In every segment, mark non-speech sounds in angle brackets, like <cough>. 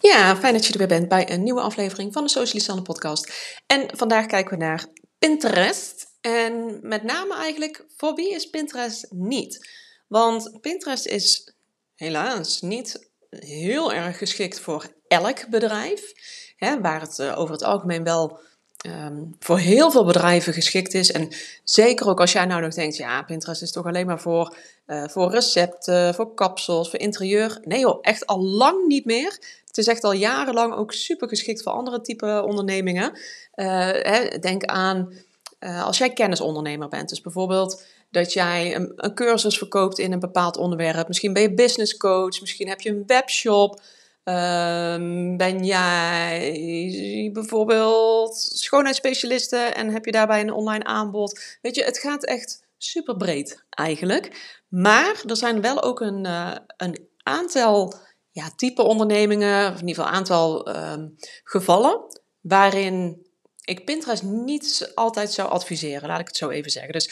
Ja, fijn dat je er weer bent bij een nieuwe aflevering van de Socialisanne podcast. En vandaag kijken we naar Pinterest. En met name eigenlijk, voor wie is Pinterest niet? Want Pinterest is helaas niet heel erg geschikt voor elk bedrijf. Hè, waar het uh, over het algemeen wel um, voor heel veel bedrijven geschikt is. En zeker ook als jij nou nog denkt, ja, Pinterest is toch alleen maar voor, uh, voor recepten, voor kapsels, voor interieur. Nee joh, echt al lang niet meer. Het is echt al jarenlang ook super geschikt voor andere type ondernemingen. Uh, hè, denk aan als jij kennisondernemer bent. Dus bijvoorbeeld dat jij een, een cursus verkoopt in een bepaald onderwerp. Misschien ben je business coach, misschien heb je een webshop. Um, ben jij bijvoorbeeld schoonheidsspecialiste en heb je daarbij een online aanbod? Weet je, het gaat echt super breed eigenlijk. Maar er zijn wel ook een, uh, een aantal ja, type ondernemingen, of in ieder geval een aantal um, gevallen, waarin ik Pinterest niet altijd zou adviseren, laat ik het zo even zeggen. Dus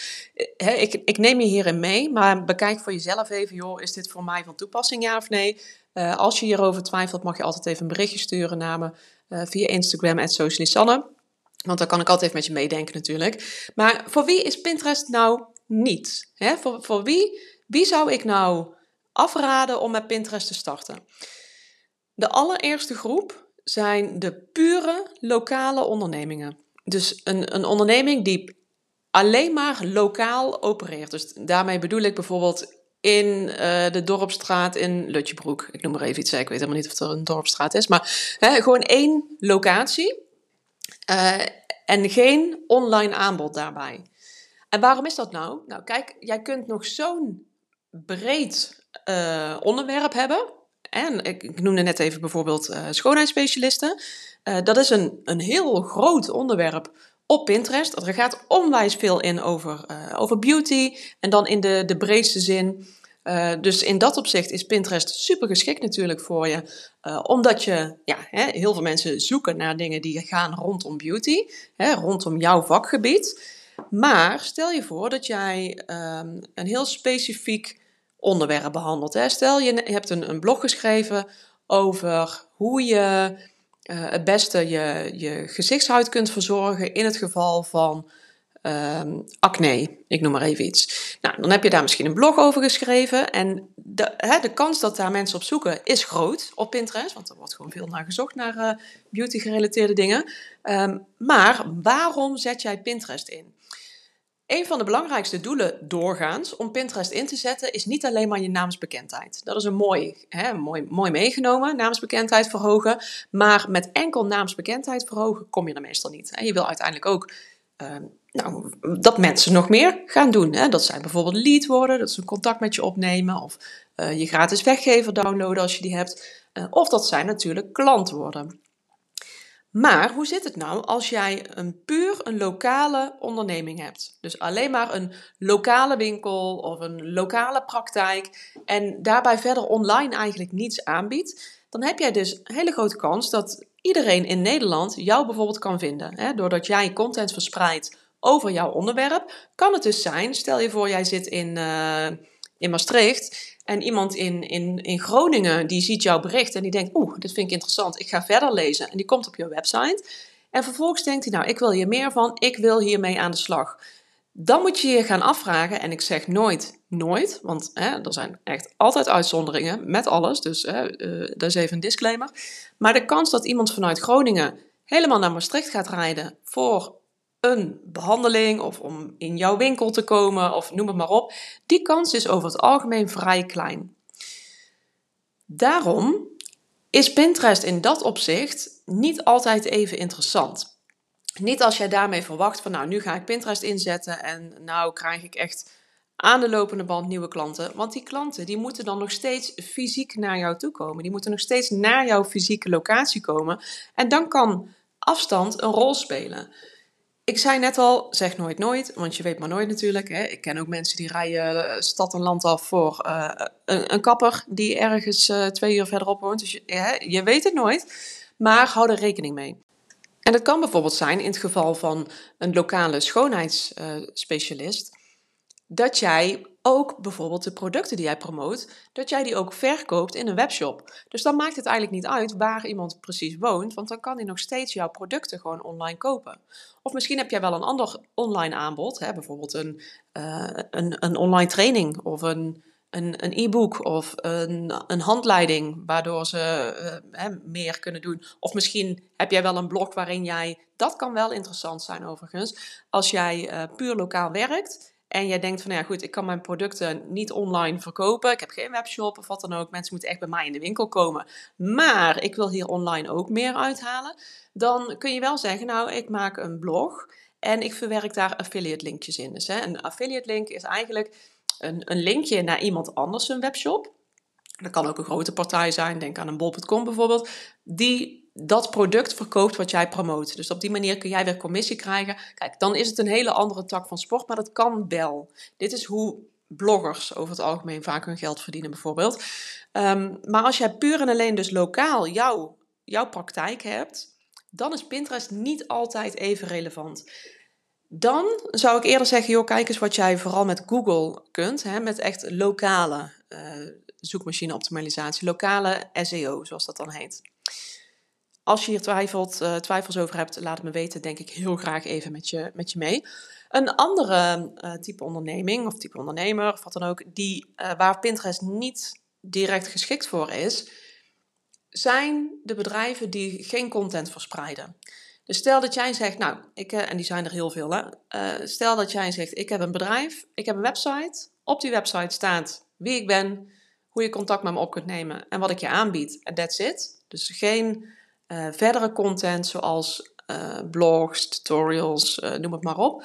he, ik, ik neem je hierin mee, maar bekijk voor jezelf even, joh, is dit voor mij van toepassing, ja of nee? Uh, als je hierover twijfelt, mag je altijd even een berichtje sturen naar me uh, via Instagram, Socialisanne. Want dan kan ik altijd even met je meedenken natuurlijk. Maar voor wie is Pinterest nou niet? Voor, voor wie, wie zou ik nou afraden om met Pinterest te starten? De allereerste groep zijn de pure lokale ondernemingen. Dus een, een onderneming die alleen maar lokaal opereert. Dus daarmee bedoel ik bijvoorbeeld in uh, de dorpstraat in Lutjebroek. Ik noem maar even iets, ik weet helemaal niet of er een dorpstraat is. Maar hè, gewoon één locatie uh, en geen online aanbod daarbij. En waarom is dat nou? Nou, kijk, jij kunt nog zo'n breed uh, onderwerp hebben. En ik, noemde net even bijvoorbeeld uh, schoonheidsspecialisten. Uh, dat is een, een heel groot onderwerp op Pinterest. Er gaat onwijs veel in over, uh, over beauty en dan in de, de breedste zin. dus in dat opzicht is Pinterest super geschikt natuurlijk voor je. omdat je, ja, hè, heel veel mensen zoeken naar dingen die gaan rondom beauty, hè, rondom jouw vakgebied. Maar stel je voor dat jij um, een heel specifiek onderwerp behandeld. Hè. Stel, je hebt een, een blog geschreven over hoe je uh, het beste je, je gezichtshuid kunt verzorgen in het geval van um, acne. Ik noem maar even iets. Nou, dan heb je daar misschien een blog over geschreven. En de, hè, de kans dat daar mensen op zoeken is groot op Pinterest. Want er wordt gewoon veel naar gezocht naar uh, beauty-gerelateerde dingen. Um, maar waarom zet jij Pinterest in? Een van de belangrijkste doelen doorgaans om Pinterest in te zetten is niet alleen maar je naamsbekendheid. Dat is een mooi, hè, mooi, mooi meegenomen, naamsbekendheid verhogen. Maar met enkel naamsbekendheid verhogen kom je er meestal niet. Je wil uiteindelijk ook uh, nou, dat mensen nog meer gaan doen. Hè. Dat zijn bijvoorbeeld lead worden, dat ze contact met je opnemen of uh, je gratis weggever downloaden als je die hebt. Uh, of dat zijn natuurlijk klant worden. Maar hoe zit het nou als jij een puur een lokale onderneming hebt? Dus alleen maar een lokale winkel of een lokale praktijk en daarbij verder online eigenlijk niets aanbiedt, dan heb jij dus een hele grote kans dat iedereen in Nederland jou bijvoorbeeld kan vinden. Hè? Doordat jij content verspreidt over jouw onderwerp, kan het dus zijn, stel je voor jij zit in, uh, in Maastricht en iemand in, in, in Groningen die ziet jouw bericht en die denkt, oeh, dit vind ik interessant, ik ga verder lezen. En die komt op je website. En vervolgens denkt hij, nou, ik wil hier meer van, ik wil hiermee aan de slag. Dan moet je je gaan afvragen, en ik zeg nooit, nooit, want hè, er zijn echt altijd uitzonderingen met alles, dus hè, uh, dat is even een disclaimer. Maar de kans dat iemand vanuit Groningen helemaal naar Maastricht gaat rijden voor een behandeling of om in jouw winkel te komen of noem het maar op, die kans is over het algemeen vrij klein. Daarom is Pinterest in dat opzicht niet altijd even interessant. Niet als jij daarmee verwacht van nou nu ga ik Pinterest inzetten en nou krijg ik echt aan de lopende band nieuwe klanten. Want die klanten die moeten dan nog steeds fysiek naar jou toe komen. Die moeten nog steeds naar jouw fysieke locatie komen. En dan kan afstand een rol spelen. Ik zei net al, zeg nooit nooit, want je weet maar nooit natuurlijk. Hè. Ik ken ook mensen die rijden eh, stad en land af voor uh, een, een, kapper die ergens uh, twee uur verderop woont. Dus je, je weet het nooit, maar hou er rekening mee. En het kan bijvoorbeeld zijn in het geval van een lokale schoonheidsspecialist. dat jij ook bijvoorbeeld de producten die jij promoot, dat jij die ook verkoopt in een webshop. Dus dan maakt het eigenlijk niet uit waar iemand precies woont, want dan kan hij nog steeds jouw producten gewoon online kopen. Of misschien heb jij wel een ander online aanbod, hè, bijvoorbeeld een, uh, een, een online training of een, een e-book of een, een handleiding waardoor ze uh, meer kunnen doen. Of misschien heb jij wel een blog waarin jij, dat kan wel interessant zijn overigens, als jij uh, puur lokaal werkt en jij denkt van, nou ja goed, ik kan mijn producten niet online verkopen. Ik heb geen webshop of wat dan ook. Mensen moeten echt bij mij in de winkel komen. Maar ik wil hier online ook meer uithalen. Dan kun je wel zeggen, nou, ik maak een blog en ik verwerk daar affiliate linkjes in. Dus hè, een affiliate link is eigenlijk een, een linkje naar iemand anders een webshop. Dat kan ook een grote partij zijn, denk aan een bol.com bijvoorbeeld, die dat product verkoopt wat jij promoot. Dus op die manier kun jij weer commissie krijgen. Kijk, dan is het een hele andere tak van sport, maar dat kan wel. Dit is hoe bloggers over het algemeen vaak hun geld verdienen, bijvoorbeeld. Ehm, maar als jij puur en alleen dus lokaal jouw, jouw praktijk hebt, dan is Pinterest niet altijd even relevant. Dan zou ik eerder zeggen, joh, kijk eens wat jij vooral met Google kunt, hè, met echt lokale uh, zoekmachine optimalisatie, lokale SEO, zoals dat dan heet. Als je hier twijfelt, uh, twijfels over hebt, laat het me weten. Denk ik heel graag even met je, met je mee. Een andere uh, type onderneming of type ondernemer of wat dan ook, die, uh, waar Pinterest niet direct geschikt voor is, zijn de bedrijven die geen content verspreiden. Dus stel dat jij zegt, nou, ik, en die zijn er heel veel, hè? stel dat jij zegt, ik heb een bedrijf, ik heb een website. Op die website staat wie ik ben, hoe je contact met me op kunt nemen en wat ik je aanbied. En that's it. Dus geen uh, verdere content zoals uh, blogs, tutorials, uh, noem het maar op.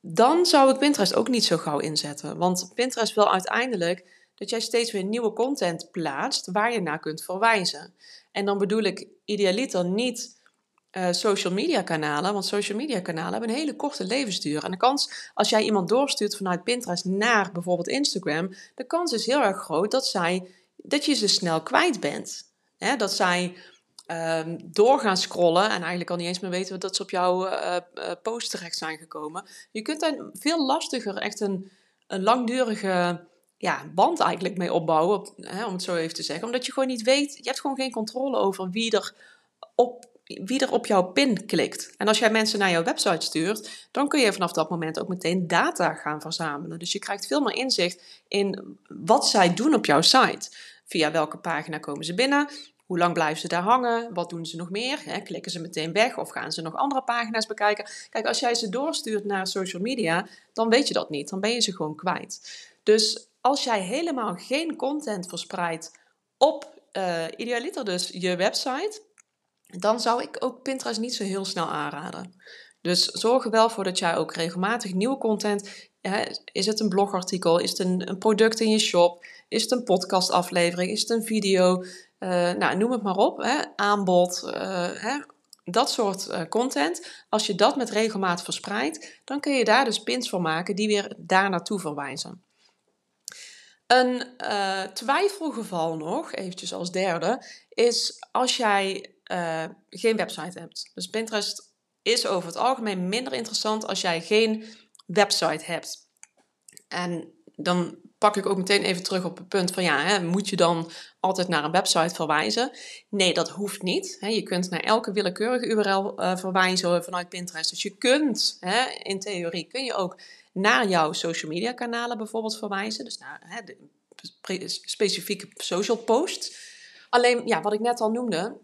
Dan zou ik Pinterest ook niet zo gauw inzetten. Want Pinterest wil uiteindelijk dat jij steeds weer nieuwe content plaatst waar je naar kunt verwijzen. En dan bedoel ik idealiter niet social media kanalen, want social media kanalen hebben een hele korte levensduur. En de kans, als jij iemand doorstuurt vanuit Pinterest naar bijvoorbeeld Instagram, de kans is heel erg groot dat, zij, dat je ze snel kwijt bent. dat zij um, door gaan scrollen en eigenlijk al niet eens meer weten dat ze op jouw uh, post terecht zijn gekomen. Je kunt daar veel lastiger echt een, een langdurige ja, band eigenlijk mee opbouwen, hè, om het zo even te zeggen. Omdat je gewoon niet weet, je hebt gewoon geen controle over wie er op, wie er op jouw pin klikt. En als jij mensen naar jouw website stuurt, dan kun je vanaf dat moment ook meteen data gaan verzamelen. Dus je krijgt veel meer inzicht in wat zij doen op jouw site. Via welke pagina komen ze binnen? Hoe lang blijven ze daar hangen? Wat doen ze nog meer? Hè, klikken ze meteen weg of gaan ze nog andere pagina's bekijken? Kijk, als jij ze doorstuurt naar social media, dan weet je dat niet. Dan ben je ze gewoon kwijt. Dus als jij helemaal geen content verspreidt op uh, idealiter dus je website, dan zou ik ook Pinterest niet zo heel snel aanraden. Dus zorg er wel voor dat jij ook regelmatig nieuwe content. Hè, is het een blogartikel? Is het een, een product in je shop? Is het een podcastaflevering? Is het een video? Uh, nou, noem het maar op, hè, aanbod, uh, hè, dat soort uh, content. Als je dat met regelmaat verspreidt, dan kun je daar dus pins voor maken die weer daar naartoe verwijzen. Een twijfelgeval nog, eventjes als derde, is als jij geen website hebt. Dus Pinterest is over het algemeen minder interessant als jij geen website hebt. En dan pak ik ook meteen even terug op het punt van ja, hè, moet je dan altijd naar een website verwijzen? Nee, dat hoeft niet. Hè. Je kunt naar elke willekeurige URL uh, verwijzen vanuit Pinterest. Dus je kunt, hè, in theorie, kun je ook naar jouw social media kanalen bijvoorbeeld verwijzen. Dus naar hè, de specifieke social posts. Alleen, ja, wat ik net al noemde,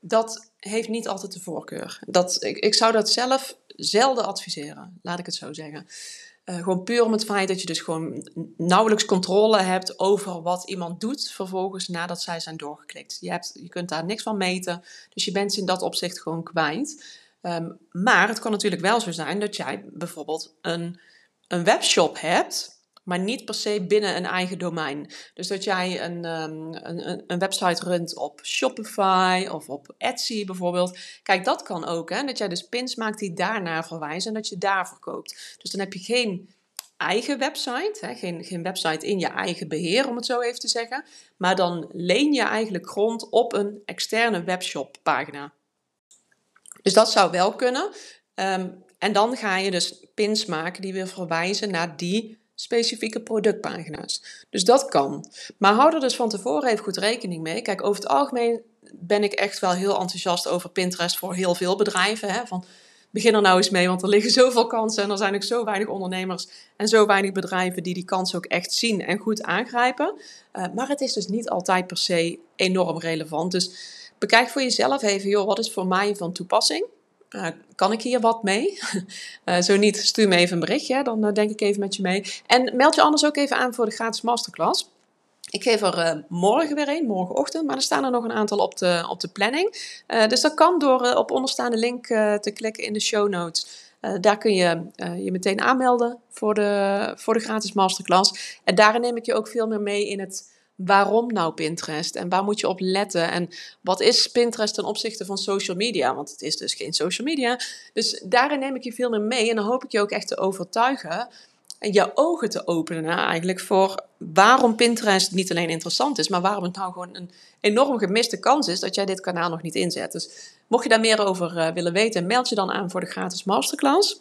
dat heeft niet altijd de voorkeur. Dat, ik, ik zou dat zelf zelden adviseren, laat ik het zo zeggen. Uh, gewoon puur om het feit dat je dus gewoon nauwelijks controle hebt over wat iemand doet vervolgens nadat zij zijn doorgeklikt. Je, hebt, je kunt daar niks van meten, dus je bent ze in dat opzicht gewoon kwijt. Um, maar het kan natuurlijk wel zo zijn dat jij bijvoorbeeld een, een webshop hebt maar niet per se binnen een eigen domein. Dus dat jij een, um, een, een website runt op Shopify of op Etsy bijvoorbeeld. Kijk, dat kan ook. Hè? Dat jij dus pins maakt die daarnaar verwijzen en dat je daar verkoopt. Dus dan heb je geen eigen website, hè? Geen, geen website in je eigen beheer, om het zo even te zeggen. Maar dan leen je eigenlijk grond op een externe webshop pagina. Dus dat zou wel kunnen. Um, en dan ga je dus pins maken die weer verwijzen naar die specifieke productpagina's. Dus dat kan. Maar hou er dus van tevoren even goed rekening mee. Kijk, over het algemeen ben ik echt wel heel enthousiast over Pinterest voor heel veel bedrijven. Hè? Van, begin er nou eens mee, want er liggen <laughs> zoveel kansen en er zijn ook zo weinig ondernemers en zo weinig bedrijven die die kansen ook echt zien en goed aangrijpen. Uh, maar het is dus niet altijd per se enorm relevant. Dus bekijk voor jezelf even, joh, wat is voor mij van toepassing? Uh, kan ik hier wat mee? Uh, <laughs> zo niet, stuur me even een berichtje, dan denk ik even met je mee. En meld je anders ook even aan voor de gratis masterclass. Ik geef er uh, morgen weer een, morgenochtend, maar er staan er nog een aantal op de, op de planning. Dus dat kan door op onderstaande link te klikken in de show notes. daar kun je je meteen aanmelden voor de, voor de gratis masterclass. En daarin neem ik je ook veel meer mee in het waarom nou Pinterest en waar moet je op letten en wat is Pinterest ten opzichte van social media, want het is dus geen social media. Dus daarin neem ik je veel meer mee en dan hoop ik je ook echt te overtuigen je ogen te openen eigenlijk voor waarom Pinterest niet alleen interessant is, maar waarom het nou gewoon een enorm gemiste kans is dat jij dit kanaal nog niet inzet. Dus mocht je daar meer over uh, willen weten, meld je dan aan voor de gratis masterclass.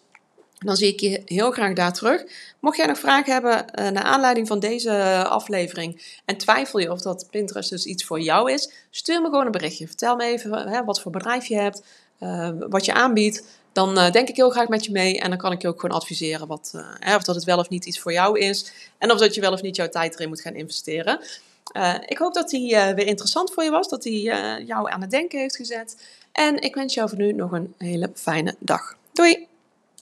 Dan zie ik je heel graag daar terug. Mocht jij nog vragen hebben uh, naar aanleiding van deze aflevering en twijfel je of dat Pinterest dus iets voor jou is, stuur me gewoon een berichtje. Vertel me even hè, wat voor bedrijf je hebt, uh, wat je aanbiedt dan uh, denk ik heel graag met je mee en dan kan ik je ook gewoon adviseren wat, uh, of dat het wel of niet iets voor jou is en of dat je wel of niet jouw tijd erin moet gaan investeren. Ik hoop dat die weer interessant voor je was, dat die jou aan het denken heeft gezet. En ik wens jou voor nu nog een hele fijne dag. Doei!